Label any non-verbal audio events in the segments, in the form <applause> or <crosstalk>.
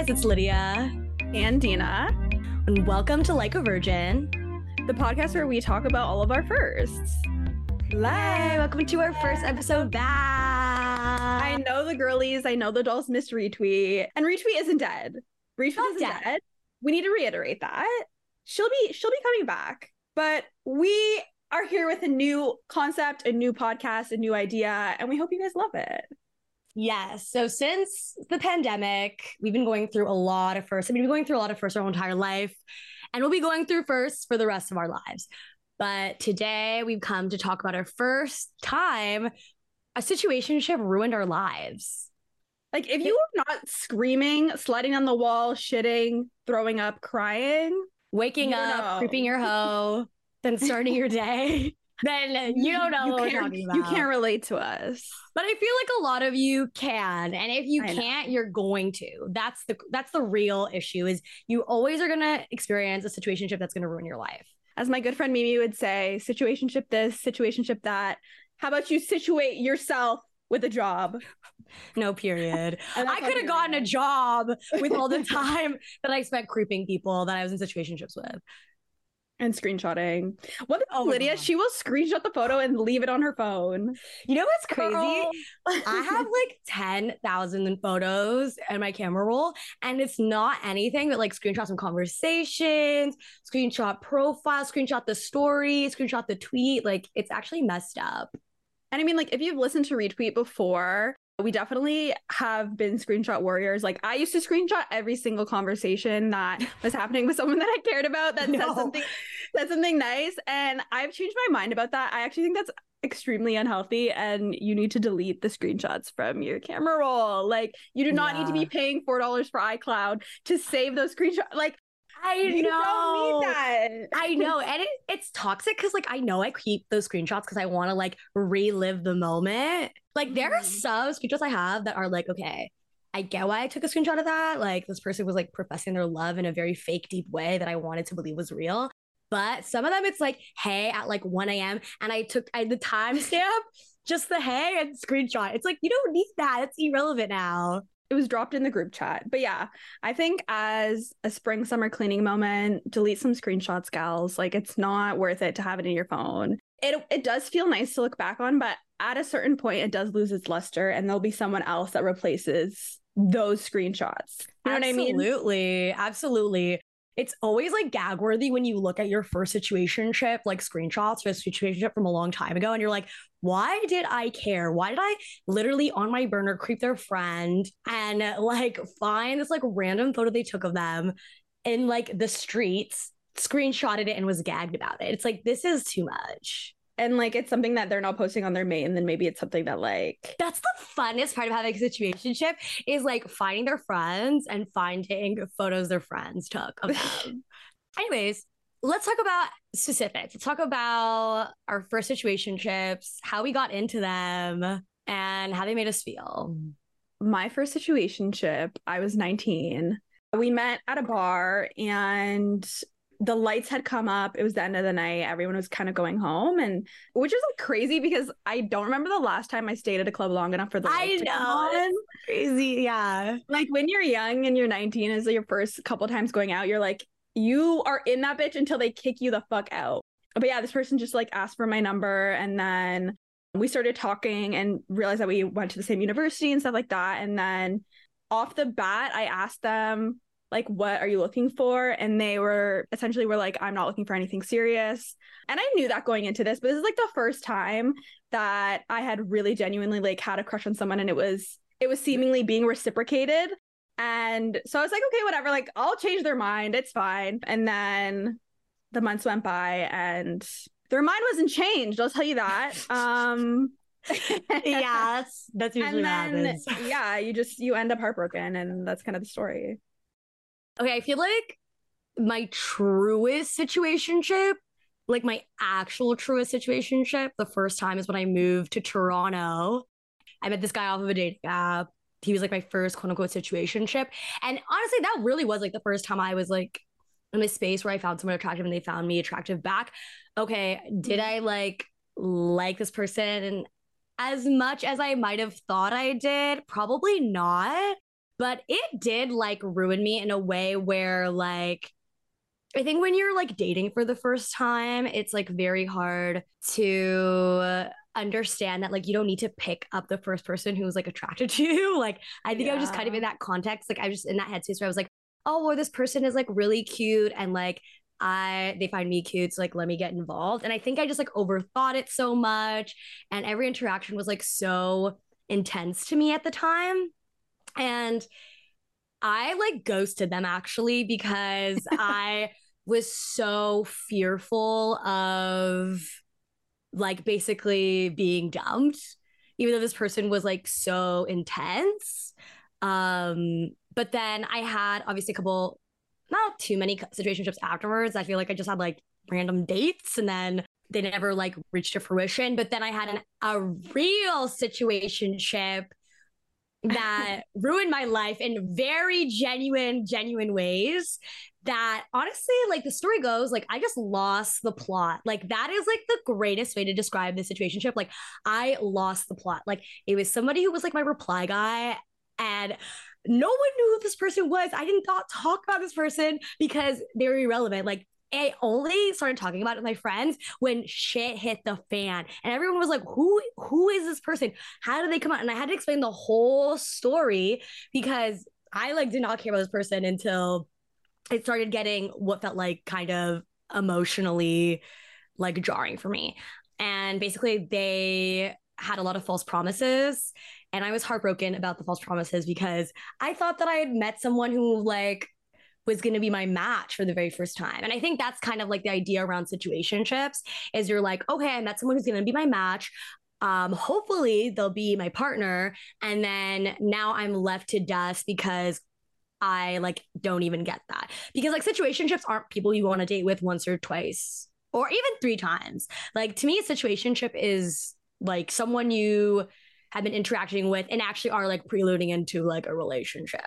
guys, it's Lydia and Dina, and welcome to Like a Virgin, the podcast where we talk about all of our firsts. Hi, welcome to our first episode back. I know the girlies, I know the dolls missed retweet, and retweet isn't dead. Retweet Not isn't dead. dead. We need to reiterate that. She'll be she'll be coming back. But we are here with a new concept, a new podcast, a new idea, and we hope you guys love it. Yes. So since the pandemic, we've been going through a lot of firsts. I mean, we've been going through a lot of firsts our whole entire life, and we'll be going through firsts for the rest of our lives. But today we've come to talk about our first time a situationship ruined our lives. Like if you are not screaming, sliding on the wall, shitting, throwing up, crying, Waking up, know. creeping your hoe, then starting your day, <laughs> then you don't know you what we're can't, talking about. You can't relate to us. But I feel like a lot of you can, and if you I can't, you're going to. That's the that's the real issue. Is you always are gonna experience a situationship that's gonna ruin your life. As my good friend Mimi would say, situationship this, situationship that. How about you situate yourself with a job? No, period. <laughs> I could have gotten a job with all the <laughs> time that I spent creeping people that I was in situationships with. And screenshotting. What Oh Lydia? She will screenshot the photo and leave it on her phone. You know what's crazy? I have <laughs> like 10,000 photos in my camera roll, and it's not anything but like screenshots from conversations, screenshot profile, screenshot the story, screenshot the tweet. Like it's actually messed up. And I mean, like, if you've listened to retweet before, we definitely have been screenshot warriors. Like, I used to screenshot every single conversation that was happening with someone that I cared about that <laughs> No. said something said something nice. And I've changed my mind about that. I actually think that's extremely unhealthy and you need to delete the screenshots from your camera roll. Like, you do not need to be paying four dollars for iCloud to save those screenshots. Like, I you know. don't need that. I know. And it, it's toxic because, like, I know I keep those screenshots because I want to, like, relive the moment. Like, there are Mhm. some screenshots I have that are like, okay, I get why I took a screenshot of that. Like, this person was, like, professing their love in a very fake, deep way that I wanted to believe was real. But some of them, it's like, hey, at like 1 a.m. And I took I, the timestamp, <laughs> just the hey and screenshot. It's like, you don't need that. It's irrelevant now. It was dropped in the group chat. But yeah, I think as a spring summer cleaning moment, delete some screenshots, gals. Like it's not worth it to have it in your phone. It it does feel nice to look back on, but at a certain point it does lose its luster and there'll be someone else that replaces those screenshots. You know what I mean? Absolutely. Absolutely. It's always like gag worthy when you look at your first situationship, like screenshots of a situationship from a long time ago, and you're like, why did I care? Why did I literally on my burner creep their friend and like find this like random photo they took of them in like the streets, screenshotted it and was gagged about it? It's like, this is too much. And like it's something that they're not posting on their main, then maybe it's something that like That's the funnest part of having a situationship is like finding their friends and finding photos their friends took of <laughs> them. Anyways, let's talk about specifics. Let's talk about our first situationships, how we got into them, and how they made us feel. my first situationship, I was 19. We met at a bar and the lights had come up. It was the end of the night. Everyone was kind of going home and which is like crazy because I don't remember the last time I stayed at a club long enough for the I lights to come know. on. Crazy, yeah. Like when you're young and you're 19 is your first couple times going out, you're like you are in that bitch until they kick you the fuck out. But yeah, this person just like asked for my number and then we started talking and realized that we went to the same university and stuff like that. And then off the bat, I asked them, like, what are you looking for? And they were essentially were like, I'm not looking for anything serious. And I knew that going into this, but this is like the first time that I had really genuinely like had a crush on someone and it was it was seemingly being reciprocated. And so I was like, okay, whatever, like I'll change their mind. It's fine. And then the months went by and their mind wasn't changed, I'll tell you that. <laughs> Um Yeah, that's that's <laughs> usually and then happens. yeah, you just you end up heartbroken and that's kind of the story. Okay, I feel like my truest situationship, like my actual truest situationship, the first time is when I moved to Toronto. I met this guy off of a dating app. He was like my first quote unquote situationship. And honestly, that really was like the first time I was like in a space where I found someone attractive and they found me attractive back. Okay, did I like like this person as much as I might have thought I did? Probably not. But it did like ruin me in a way where like I think when you're like dating for the first time, it's like very hard to understand that like you don't need to pick up the first person who's like attracted to you. <laughs> Like I think yeah. I was just kind of in that context. Like I was just in that headspace where I was like, oh, well, this person is like really cute and like I they find me cute, so like let me get involved. And I think I just like overthought it so much. And every interaction was like so intense to me at the time. And I like ghosted them actually because <laughs> I was so fearful of like basically being dumped, even though this person was like so intense. Um, but then I had obviously a couple, not too many situationships afterwards. I feel like I just had like random dates and then they never like reached to fruition. But then I had an, a real situationship that <laughs> ruined my life in very genuine, genuine ways. That honestly, like the story goes, like I just lost the plot. Like that is like the greatest way to describe the situationship. Like I lost the plot. Like it was somebody who was like my reply guy, and no one knew who this person was. I did not talk about this person because they were irrelevant. Like I only started talking about it with my friends when shit hit the fan. And everyone was like, who who is this person? How did they come out? And I had to explain the whole story because I like did not care about this person until it started getting what felt like kind of emotionally like jarring for me. And basically they had a lot of false promises and I was heartbroken about the false promises because I thought that I had met someone who like was going to be my match for the very first time. And I think that's kind of like the idea around situationships is you're like, okay, I met someone who's going to be my match. Um, hopefully they'll be my partner. And then now I'm left to dust because I like don't even get that. Because like situationships aren't people you want to date with once or twice or even three times. Like to me, a situationship is like someone you have been interacting with and actually are like preluding into like a relationship.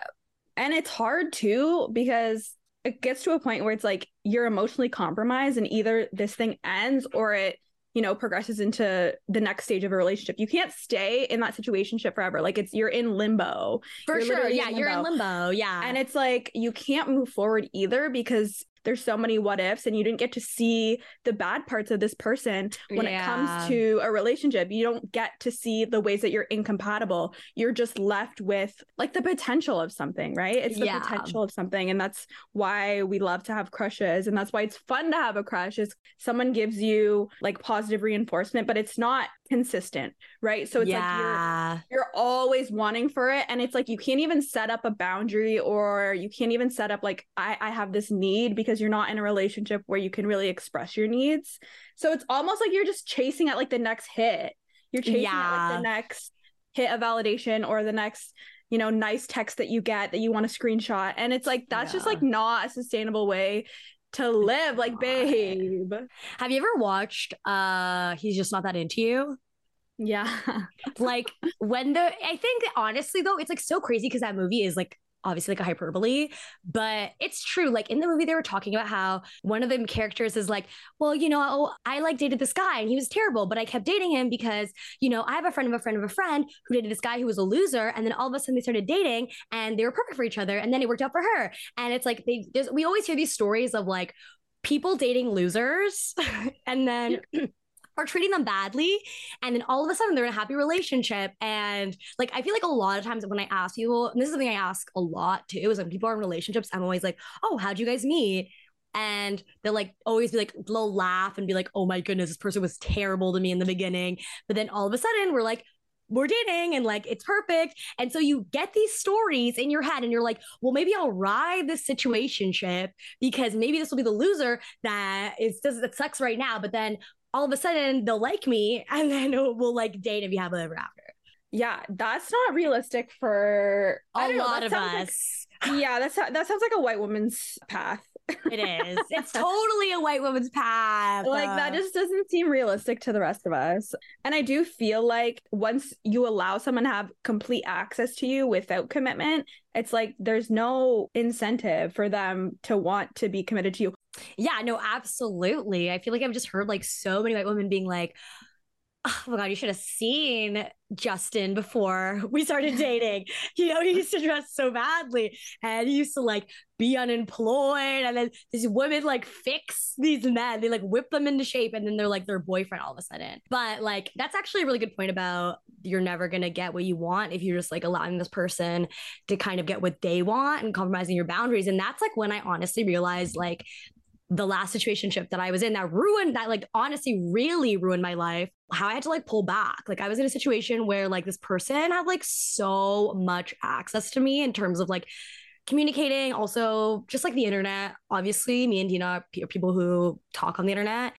And it's hard too because it gets to a point where it's like you're emotionally compromised and either this thing ends or it you know progresses into the next stage of a relationship. You can't stay in that situation forever. Like it's you're in limbo. For you're sure. yeah you're in limbo. Yeah. And it's like you can't move forward either because there's so many what ifs and you didn't get to see the bad parts of this person when yeah. it comes to a relationship you don't get to see the ways that you're incompatible you're just left with like the potential of something right it's the yeah. potential of something and that's why we love to have crushes and that's why it's fun to have a crush is someone gives you like positive reinforcement but it's not consistent, right? So it's yeah. like you're you're always wanting for it and it's like you can't even set up a boundary or you can't even set up like I I have this need because you're not in a relationship where you can really express your needs. So it's almost like you're just chasing at like the next hit. You're chasing yeah. at like the next hit of validation or the next you know nice text that you get that you want to screenshot and it's like that's yeah. just like not a sustainable way to live like babe. Have you ever watched uh he's just not that into you? Yeah. <laughs> Like when the i think honestly though it's like so crazy because that movie is like obviously like a hyperbole, but it's true. Like in the movie, they were talking about how one of the characters is like, well, you know, oh, I like dated this guy and he was terrible, but I kept dating him because, you know, I have a friend of a friend of a friend who dated this guy who was a loser. And then all of a sudden they started dating and they were perfect for each other. And then it worked out for her. And it's like, they, we always hear these stories of like, people dating losers <laughs> and then <clears throat> are treating them badly and then all of a sudden they're in a happy relationship and like i feel like a lot of times when i ask people and this is something i ask a lot too is when people are in relationships i'm always like oh how'd you guys meet and they'll like always be like they'll laugh and be like oh my goodness this person was terrible to me in the beginning but then all of a sudden we're like we're dating and like it's perfect. And so you get these stories in your head and you're like, well, maybe I'll ride this situation ship because maybe this will be the loser that is does that sucks right now. But then all of a sudden they'll like me and then <laughs> we'll like date and be happily ever after. Yeah, that's not realistic for a lot know, of us. Like, yeah, that's that sounds like a white woman's path. it is. <laughs> It's totally a white woman's path. Like that just doesn't seem realistic to the rest of us. And I do feel like once you allow someone to have complete access to you without commitment, it's like there's no incentive for them to want to be committed to you. Yeah, no, absolutely. I feel like I've just heard like so many white women being like, oh my god, you should have seen Justin before we started <laughs> dating. you know, he used to dress so badly and he used to like be unemployed. And then these women like fix these men, they like whip them into shape and then they're like their boyfriend all of a sudden. But like, that's actually a really good point about you're never going to get what you want if you're just like allowing this person to kind of get what they want and compromising your boundaries. And that's like when I honestly realized like the last situationship that I was in that ruined that like honestly really ruined my life. How I had to like pull back. Like I was in a situation where like this person had like so much access to me in terms of like communicating, also just like the internet. Obviously, me and Dina are people who talk on the internet.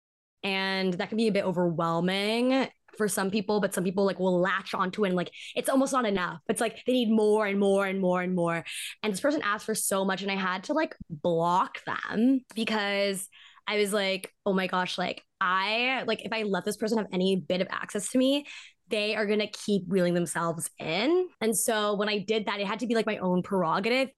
And that can be a bit overwhelming for some people, but some people like will latch onto it and like it's almost not enough. It's like they need more and more and more and more. And this person asked for so much, and I had to like block them because I was like, oh my gosh, like I like if I let this person have any bit of access to me, they are going to keep reeling themselves in. And so when I did that, it had to be like my own prerogative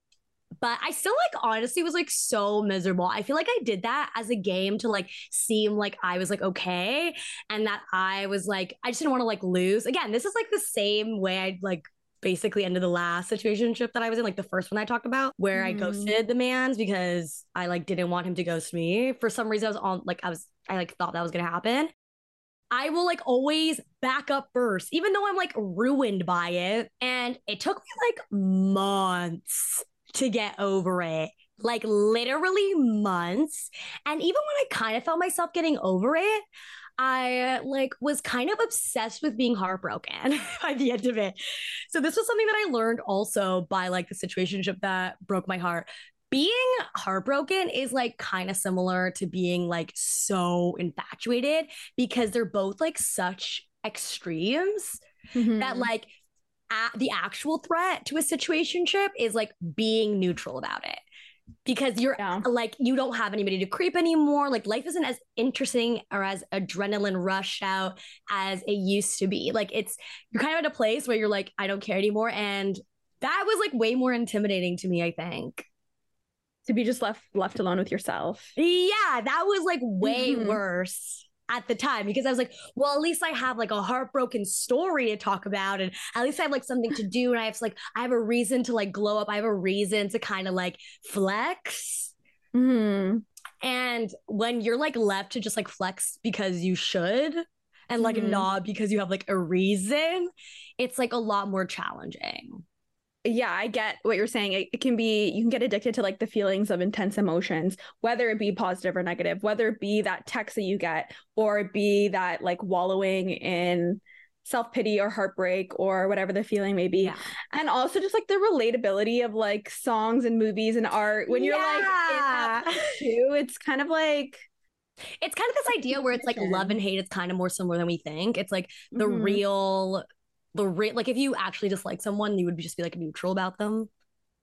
but I still like honestly was like so miserable. I feel like I did that as a game to like seem like I was like okay and that I was like I just didn't want to like lose. Again, this is like the same way I like basically ended the last situationship that I was in, like the first one I talked about, where mm. I ghosted the man's because I like didn't want him to ghost me. For some reason I was on like I was I like thought that was gonna happen. I will like always back up first, even though I'm like ruined by it. And it took me like months to get over it like literally months. And even when I kind of felt myself getting over it, I like was kind of obsessed with being heartbroken <laughs> by the end of it. So this was something that I learned also by like the situationship that broke my heart. Being heartbroken is like kind of similar to being like so infatuated because they're both like such extremes mm-hmm. that like a- the actual threat to a situation situationship is like being neutral about it. Because you're yeah. like you don't have anybody to creep anymore. Like life isn't as interesting or as adrenaline rush out as it used to be. Like it's you're kind of at a place where you're like i don't care anymore. And that was like way more intimidating to me i think. To be just left left alone with yourself. Yeah that was like way mm-hmm. worse at the time because I was like, well, at least I have like a heartbroken story to talk about, and at least I have like something to do, and I have like I have a reason to like glow up. I have a reason to kind of like flex. Mm-hmm. And when you're like left to just like flex because you should, and like mm-hmm. not because you have like a reason, it's like a lot more challenging yeah, I get what you're saying. It, it, can be, you can get addicted to like the feelings of intense emotions, whether it be positive or negative, whether it be that text that you get, or be that like wallowing in self pity or heartbreak or whatever the feeling may be. Yeah. And also just like the relatability of like songs and movies and art when you're yeah. like <laughs> too, it's kind of like, it's kind of this idea where it's like love and hate. It's kind of more similar than we think. It's like the mm-hmm. real the rate like if you actually dislike someone you would just be like neutral about them.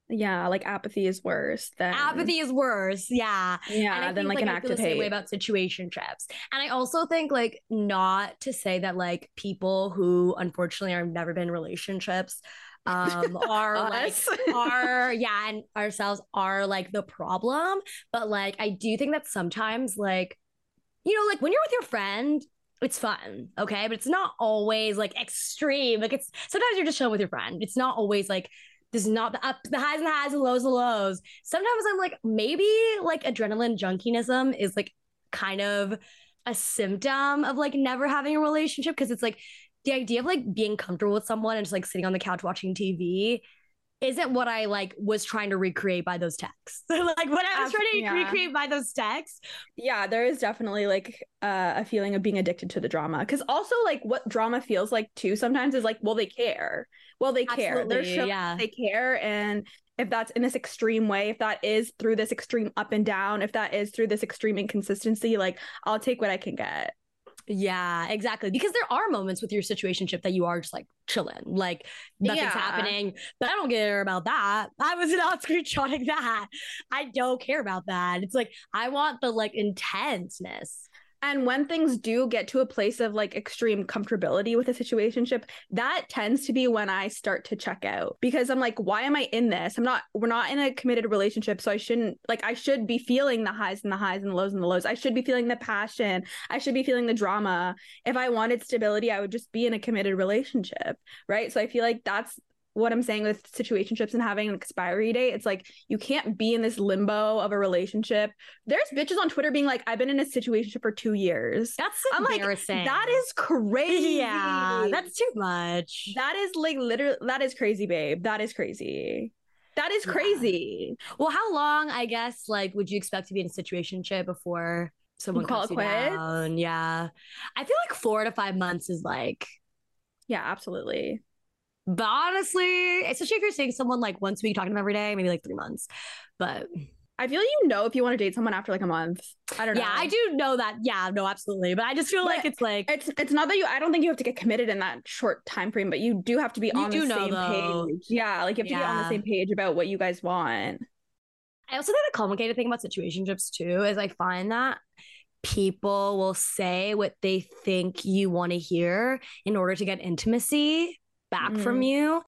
Yeah like apathy is worse than apathy is worse yeah. Yeah than like, like an I active hate way about situationships and i also think like not to say that like people who unfortunately are never been in relationships um <laughs> are like <laughs> are yeah and ourselves are like the problem. But like i do think that sometimes like you know like when you're with your friend it's fun, okay? But it's not always like extreme. Like it's sometimes you're just chilling with your friend. It's not always like this is not the up the highs and the highs and lows and lows. Sometimes I'm like, maybe like adrenaline junkinism is like kind of a symptom of like never having a relationship because it's like the idea of like being comfortable with someone and just like sitting on the couch watching TV isn't what I like was trying to recreate by those texts. <laughs> like what I was trying to yeah. recreate by those texts. Yeah, there is definitely like uh, a feeling of being addicted to the drama. Cause also like what drama feels like too sometimes is like, well, they care. Well, they care. Absolutely, They're yeah. they care. And if that's in this extreme way, if that is through this extreme up and down, if that is through this extreme inconsistency, like I'll take what I can get. Yeah, exactly. Because there are moments with your situationship that you are just like chilling, like nothing's yeah. happening. But I don't care about that. <laughs> I was not screenshotting that. I don't care about that. It's like I want the like intenseness. And when things do get to a place of like extreme comfortability with a situationship, that tends to be when I start to check out because I'm like, why am I in this? I'm not, we're not in a committed relationship. So I shouldn't, like, I should be feeling the highs and the highs and the lows and the lows. I should be feeling the passion. I should be feeling the drama. If I wanted stability, I would just be in a committed relationship. Right. So I feel like that's what I'm saying with situationships and having an expiry date. It's like you can't be in this limbo of a relationship. There's bitches on Twitter being like, I've been in a situation for two years. That's I'm like, embarrassing. that is crazy. <laughs> yeah, that's too much. that is like literally that is crazy, babe. That is crazy. That is Yeah. crazy. well, how long, I guess, like, would you expect to be in a situationship before someone call it you quits? down? Yeah, I feel like four to five months is like. Yeah, absolutely. But honestly, especially if you're seeing someone like once a week, talking to them every day, maybe like three months. But I feel you know if you want to date someone after like a month. I don't know. yeah, I do know that. Yeah, no, absolutely. But I just feel But like it's like It's it's not that you I don't think you have to get committed in that short time frame, but you do have to be on the know, same though. page. Yeah, like you have to get on the same page about what you guys want. I also think the complicated thing about situationships too is I find that people will say what they think you want to hear in order to get intimacy back from you,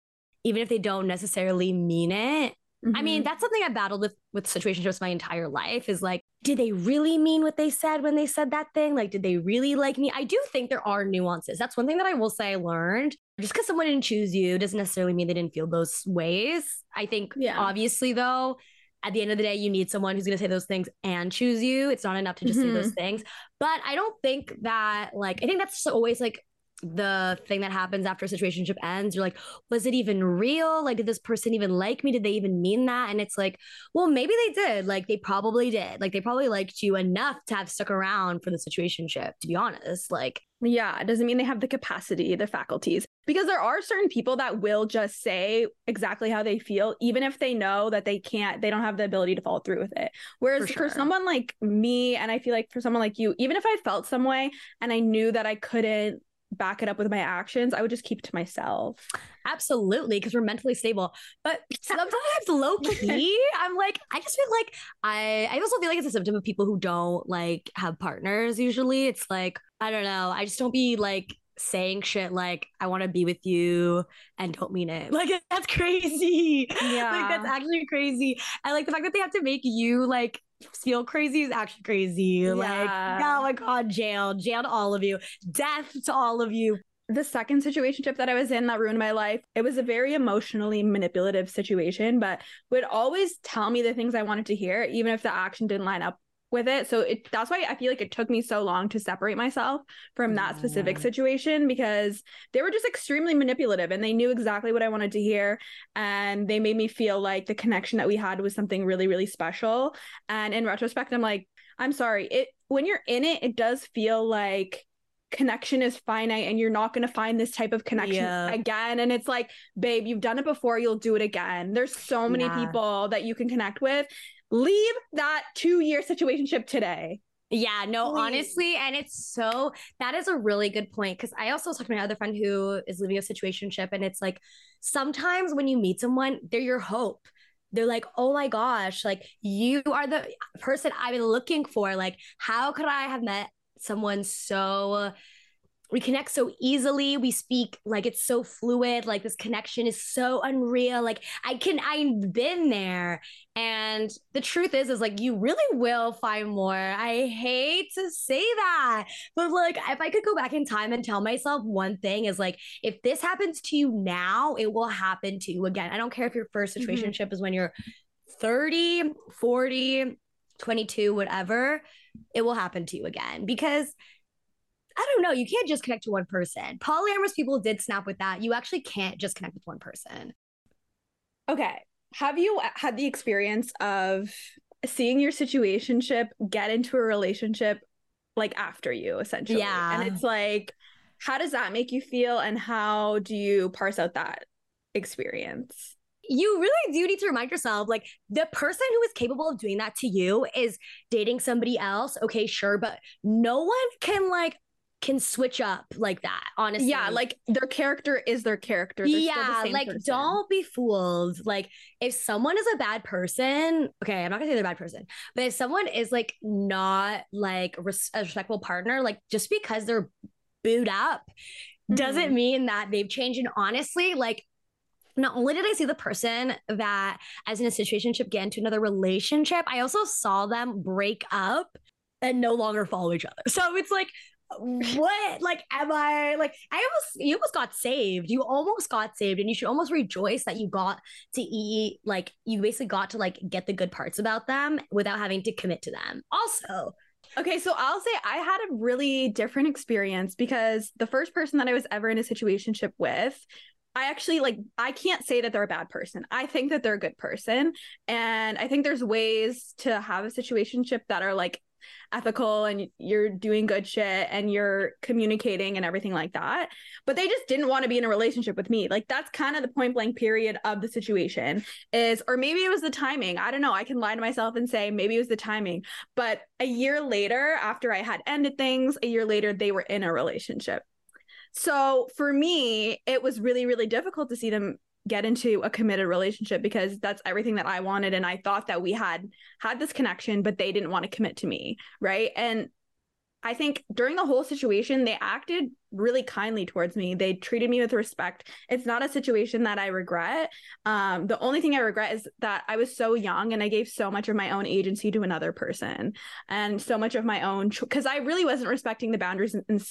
even if they don't necessarily mean it. I mean, Mhm. that's something I battled with with situationships my entire life is like, did they really mean what they said when they said that thing? Like, did they really like me? I do think there are nuances. That's one thing that I will say I learned. Just because someone didn't choose you doesn't necessarily mean they didn't feel those ways. I think, Yeah. obviously, though, at the end of the day, you need someone who's going to say those things and choose you. It's not enough to just say those things. But I don't think that, like, I think that's always like the thing that happens after a situationship ends. You're like, was it even real? Like, did this person even like me? Did they even mean that? And it's like, well, maybe they did. Like, they probably did. Like, they probably liked you enough to have stuck around for the situationship, to be honest. Like, Yeah, it doesn't mean they have the capacity, the faculties. Because there are certain people that will just say exactly how they feel, even if they know that they can't, they don't have the ability to follow through with it. Whereas For for, someone like me, and I feel like for someone like you, even if I felt some way and I knew that I couldn't back it up with my actions, I would just keep to myself. absolutely, because we're mentally stable. But sometimes, <laughs> low key, I'm like, I just feel like I, I also feel like it's a symptom of people who don't like have partners usually. It's like, I don't know. I just don't be like, saying shit like I want to be with you and don't mean it. <laughs> Like that's crazy. Yeah. like that's actually crazy. And like the fact that they have to make you like feel crazy is actually crazy. Like, oh my god, jail, jail to all of you, death to all of you. the second situationship that I was in that ruined my life, it was a very emotionally manipulative situation, but would always tell me the things I wanted to hear, even if the action didn't line up with it. So it that's why I feel like it took me so long to separate myself from that specific mm-hmm. situation because they were just extremely manipulative and they knew exactly what I wanted to hear. And they made me feel like the connection that we had was something really, really special. And in retrospect, I'm like, I'm sorry. It when you're in it, it does feel like connection is finite and you're not going to find this type of connection Yeah. again and it's like babe you've done it before you'll do it again there's so many Yeah. people that you can connect with leave that two year situationship today Yeah, no, Please. honestly, and it's so that is a really good point because I also was talking to my other friend who is living a situationship, and it's like sometimes when you meet someone, they're your hope. They're like, oh my gosh, like you are the person I've been looking for. Like, how could I have met someone so we connect so easily we speak like it's so fluid like this connection is so unreal like i can i've been there. And the truth is is like you really will find more. I hate to say that but like if i could go back in time and tell myself one thing is like if this happens to you now it will happen to you again. I don't care if your first Mhm. situationship is when you're 30 40 22 whatever it will happen to you again. Because I don't know. You can't just connect to one person. Polyamorous people did snap with that. You actually can't just connect with one person. okay have you uh, had the experience of seeing your situationship get into a relationship like after you essentially Yeah. and it's like how does that make you feel and how do you parse out that experience You really do need to remind yourself like the person who is capable of doing that to you is dating somebody else. Okay, sure. But no one can like can switch up like that honestly yeah like their character is their character They're yeah the like person. don't be fooled like if someone is a bad person okay i'm not gonna say they're a bad person but if someone is like not like res- a respectful partner like just because they're booed up mm-hmm. doesn't mean that they've changed and honestly like not only did I see the person that as in a situation get into another relationship, I also saw them break up and no longer follow each other. <laughs> So it's like <laughs> what like am i like i almost you almost got saved you almost got saved and you should almost rejoice that you got to eat like you basically got to like get the good parts about them without having to commit to them also Okay, so I'll say I had a really different experience because the first person that I was ever in a situationship with, I actually like I can't say that they're a bad person. I think that they're a good person. And I think there's ways to have a situationship that are like ethical and you're doing good shit and you're communicating and everything like that. But they just didn't want to be in a relationship with me. Like that's kind of the point blank period of the situation is, or maybe it was the timing. I don't know. I can lie to myself and say maybe it was the timing. But a year later, after I had ended things, a year later, they were in a relationship. So for me, it was really, really difficult to see them get into a committed relationship because that's everything that I wanted and I thought that we had had this connection but they didn't want to commit to me, right? And I think during the whole situation they acted really kindly towards me. They treated me with respect. It's not a situation that I regret. Um, the only thing I regret is that I was so young and I gave so much of my own agency to another person and so much of my own because I really wasn't respecting the boundaries and,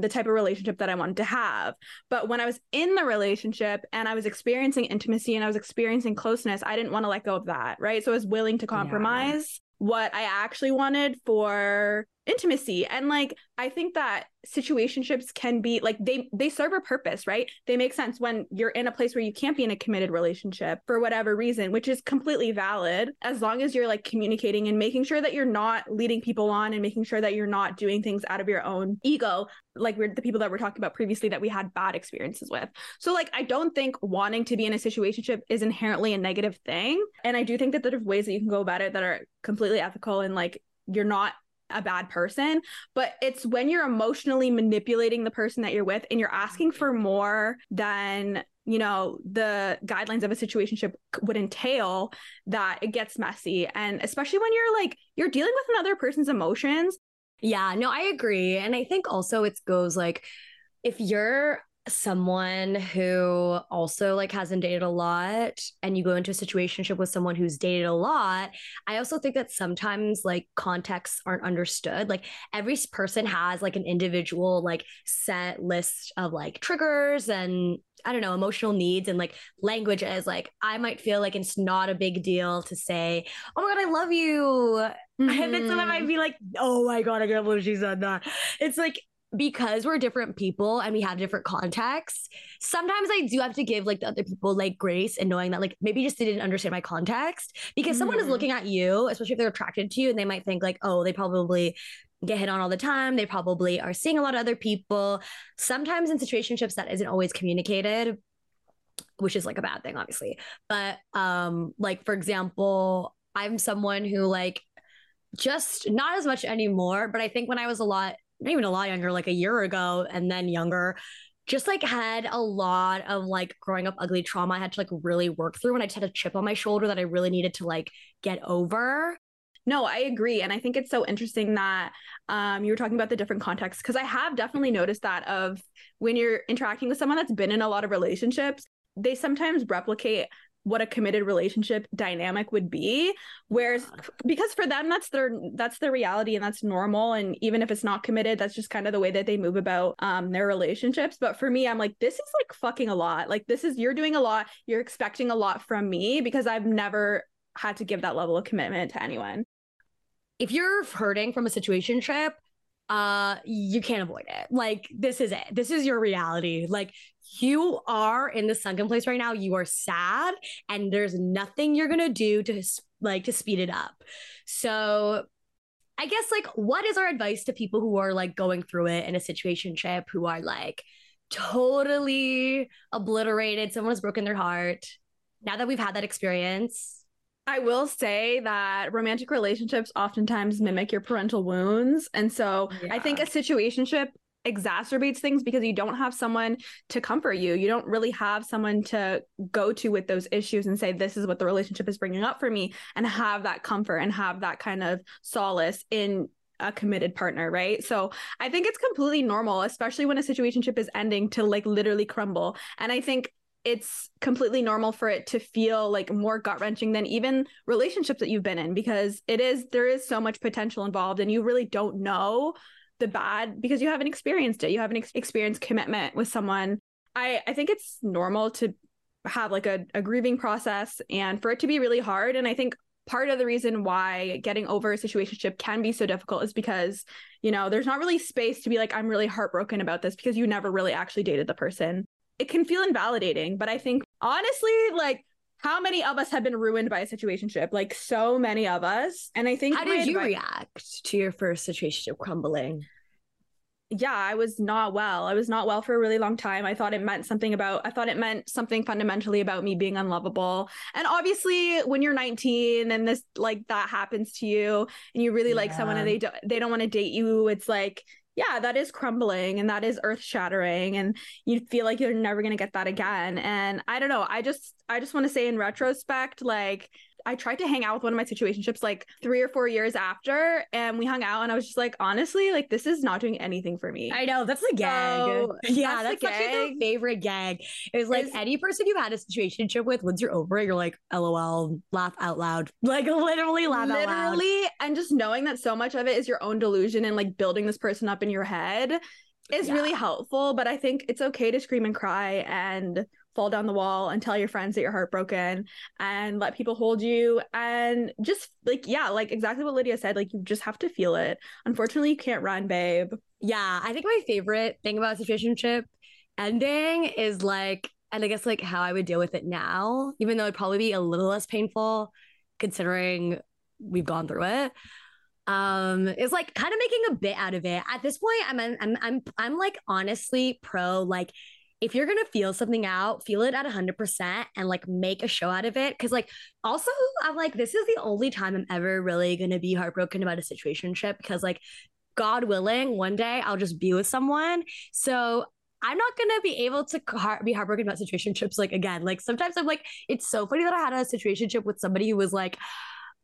the type of relationship that I wanted to have. But when I was in the relationship and I was experiencing intimacy and I was experiencing closeness, I didn't want to let go of that. Right. So I was willing to compromise yeah. what I actually wanted for intimacy. And like i think that situationships can be like they they serve a purpose right? They make sense when you're in a place where you can't be in a committed relationship for whatever reason which is completely valid as long as you're like communicating and making sure that you're not leading people on and making sure that you're not doing things out of your own ego like we're the people that we're talking about previously that we had bad experiences with. So like i don't think wanting to be in a situationship is inherently a negative thing. And i do think that there are ways that you can go about it that are completely ethical and like you're not a bad person, but it's when you're emotionally manipulating the person that you're with and you're asking mm-hmm. for more than you know the guidelines of a situation would entail that it gets messy. And especially when you're like you're dealing with another person's emotions. Yeah no i agree. And i think also it goes like if you're someone who also like hasn't dated a lot and you go into a situation with someone who's dated a lot i also think that sometimes like contexts aren't understood like every person has like an individual like set list of like triggers and I don't know, emotional needs and like language as like I might feel like it's not a big deal to say, Oh my god, I love you. Mm-hmm. <laughs> And then someone might be like, Oh my god, I can't believe she said that. It's like because we're different people and we have different contexts, sometimes I do have to give like the other people like grace and knowing that like maybe just they didn't understand my context because mm-hmm. someone is mm-hmm. looking at you, especially if they're attracted to you and they might think like, oh, they probably get hit on all the time. They probably are seeing a lot of other people. Sometimes in situationships that isn't always communicated, which is like a bad thing, obviously. But um, like for example, I'm someone who like just not as much anymore, but I think when I was a lot not even a lot younger, like a year ago and then younger, just like had a lot of like growing up ugly trauma I had to like really work through and I just had a chip on my shoulder that I really needed to like get over. No, I agree. And I think it's so interesting that um, you were talking about the different contexts because I have definitely noticed that of when you're interacting with someone that's been in a lot of relationships, they sometimes replicate what a committed relationship dynamic would be. Whereas because for them that's their that's their reality and that's normal. And even if it's not committed that's just kind of the way that they move about um their relationships. But for me i'm like this is like fucking a lot. Like this is you're doing a lot. You're expecting a lot from me because i've never had to give that level of commitment to anyone. If you're hurting from a situationship uh you can't avoid it. Like this is it. This is your reality. Like you are in the sunken place right now. You are sad and there's nothing you're gonna do to like to speed it up. So i guess like what is our advice to people who are like going through it in a situationship who are like totally obliterated someone has broken their heart? Now that we've had that experience I will say that romantic relationships oftentimes mimic your parental wounds. And so yeah. I think a situationship exacerbates things because you don't have someone to comfort you. You don't really have someone to go to with those issues and say, this is what the relationship is bringing up for me, and have that comfort and have that kind of solace in a committed partner, right? So I think it's completely normal, especially when a situationship is ending, to like literally crumble. And I think it's completely normal for it to feel like more gut wrenching than even relationships that you've been in because it is there is so much potential involved and you really don't know the bad because you haven't experienced it. You haven't ex- experienced commitment with someone. I I think it's normal to have like a, a grieving process and for it to be really hard. And I think part of the reason why getting over a situationship can be so difficult is because you know there's not really space to be like i'm really heartbroken about this because you never really actually dated the person it can feel invalidating. But I think honestly, like how many of us have been ruined by a situationship? Like so many of us. And I think how did you react to your first situationship crumbling? yeah, I was not well. I was not well for a really long time. I thought it meant something about, I thought it meant something fundamentally about me being unlovable. And obviously, when you're 19 and this, like, that happens to you and you really yeah. like someone and they, don't they don't want to date you, it's like, yeah, that is crumbling and that is earth shattering and you feel like you're never going to get that again. And I don't know, I just I just want to say in retrospect like I tried to hang out with one of my situationships like three or four years after, and we hung out, and I was just like, honestly, like this is not doing anything for me. I know that's the gag. So, <laughs> yeah, that's, that's actually the favorite gag. It was like is, any person you had a situationship with, once you're over it, you're like, lol, laugh out loud, <laughs> like literally laugh out loud. literally, and just knowing that so much of it is your own delusion and like building this person up in your head is yeah. really helpful. But I think it's okay to scream and cry and fall down the wall and tell your friends that you're heartbroken and let people hold you and just like yeah like exactly what lydia said like you just have to feel it. Unfortunately you can't run babe. Yeah i think my favorite thing about situationship ending is like and i guess like how i would deal with it now even though it'd probably be a little less painful considering we've gone through it um is like kind of making a bit out of it. At this point i'm i'm i'm, I'm like honestly pro like if you're gonna feel something out, feel it at 100% and like make a show out of it. Cause, like, also, I'm like, this is the only time I'm ever really gonna be heartbroken about a situation ship because, like, God willing, one day I'll just be with someone. So I'm not gonna be able to heart- be heartbroken about situation situationships like again. Like sometimes I'm like, it's so funny that I had a situation situationship with somebody who was like,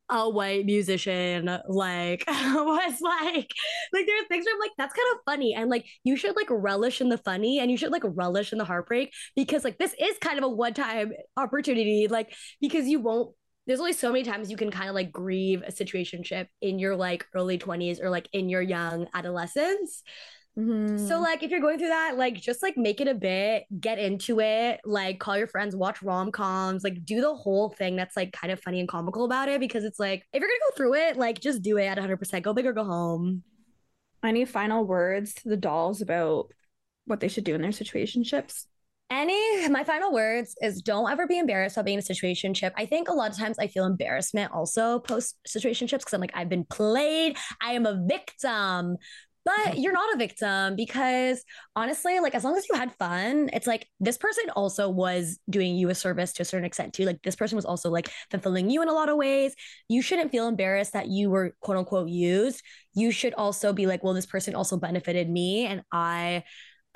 a white musician like <laughs> was like like there are things where I'm like that's kind of funny and like you should like relish in the funny and you should like relish in the heartbreak because like this is kind of a one time opportunity like because you won't there's only so many times you can kind of like grieve a situationship in your like early 20s or like in your young adolescence Mm-hmm. So like if you're going through that, like just like make it a bit, get into it, like call your friends, watch rom-coms, like do the whole thing that's like kind of funny and comical about it because it's like if you're gonna go through it, like just do it at 100%. Go big or go home. Any final words to the dolls about what they should do in their situationships? Any my final words is don't ever be embarrassed about being in a situationship. I think a lot of times I feel embarrassment also post situationships because I'm like I've been played. I am a victim but you're not a victim because honestly like as long as you had fun it's like this person also was doing you a service to a certain extent too like this person was also like fulfilling you in a lot of ways you shouldn't feel embarrassed that you were quote unquote used you should also be like well this person also benefited me and i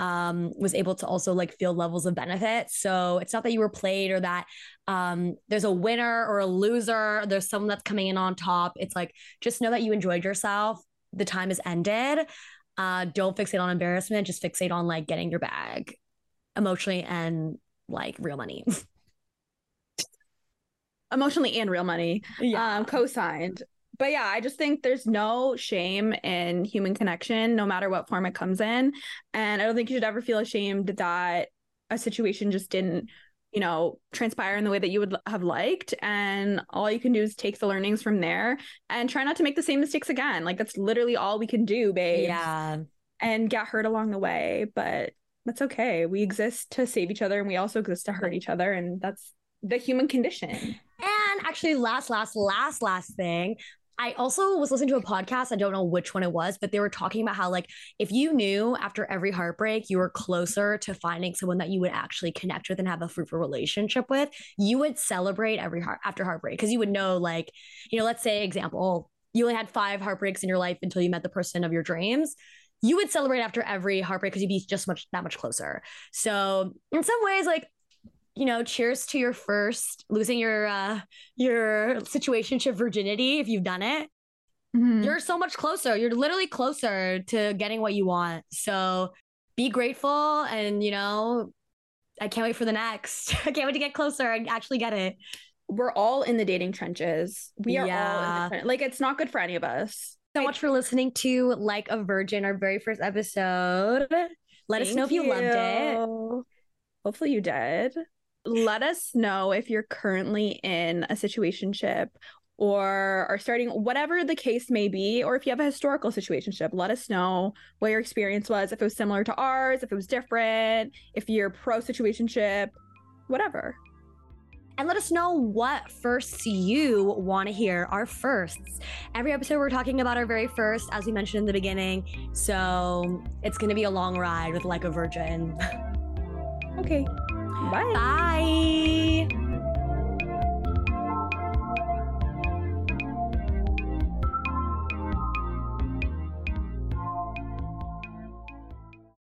um, was able to also like feel levels of benefit. So it's not that you were played or that um, there's a winner or a loser. There's someone that's coming in on top. It's like just know that you enjoyed yourself the time is ended. Uh, don't fixate on embarrassment. Just fixate on like getting your bag emotionally and like real money. <laughs> emotionally and real money. Yeah. Um, co-signed. But yeah, I just think there's no shame in human connection, no matter what form it comes in. And I don't think you should ever feel ashamed that a situation just didn't you know, transpire in the way that you would have liked. And all you can do is take the learnings from there and try not to make the same mistakes again. Like that's literally all we can do, babe. Yeah. And get hurt along the way. But that's okay. We exist to save each other and we also exist to hurt each other. And that's the human condition. And actually, last, last, last, last thing, I also was listening to a podcast. I don't know which one it was, but they were talking about how, like, if you knew after every heartbreak you were closer to finding someone that you would actually connect with and have a fruitful relationship with, you would celebrate every heart after heartbreak because you would know, like, you know, let's say, example, you only had five heartbreaks in your life until you met the person of your dreams you would celebrate after every heartbreak because you'd be just much that much closer. So in some ways, like you know, cheers to your first losing your uh your situationship virginity if you've done it. Mhm. You're so much closer. You're literally closer to getting what you want. So be grateful and you know, I can't wait for the next. <laughs> I can't wait to get closer and actually get it. We're all in the dating trenches. We are all in the like it's not good for any of us. so much for listening to Like a Virgin, our very first episode. Let us know if Thank you loved it. Hopefully you did. Let us know if you're currently in a situationship or are starting whatever the case may be, or if you have a historical situationship. Let us know what your experience was, if it was similar to ours, if it was different, if you're pro situationship, whatever. And let us know what firsts you want to hear, our firsts. Every episode, we're talking about our very first, as we mentioned in the beginning. So it's going to be a long ride with Like a Virgin. <laughs> Okay. Bye. Bye.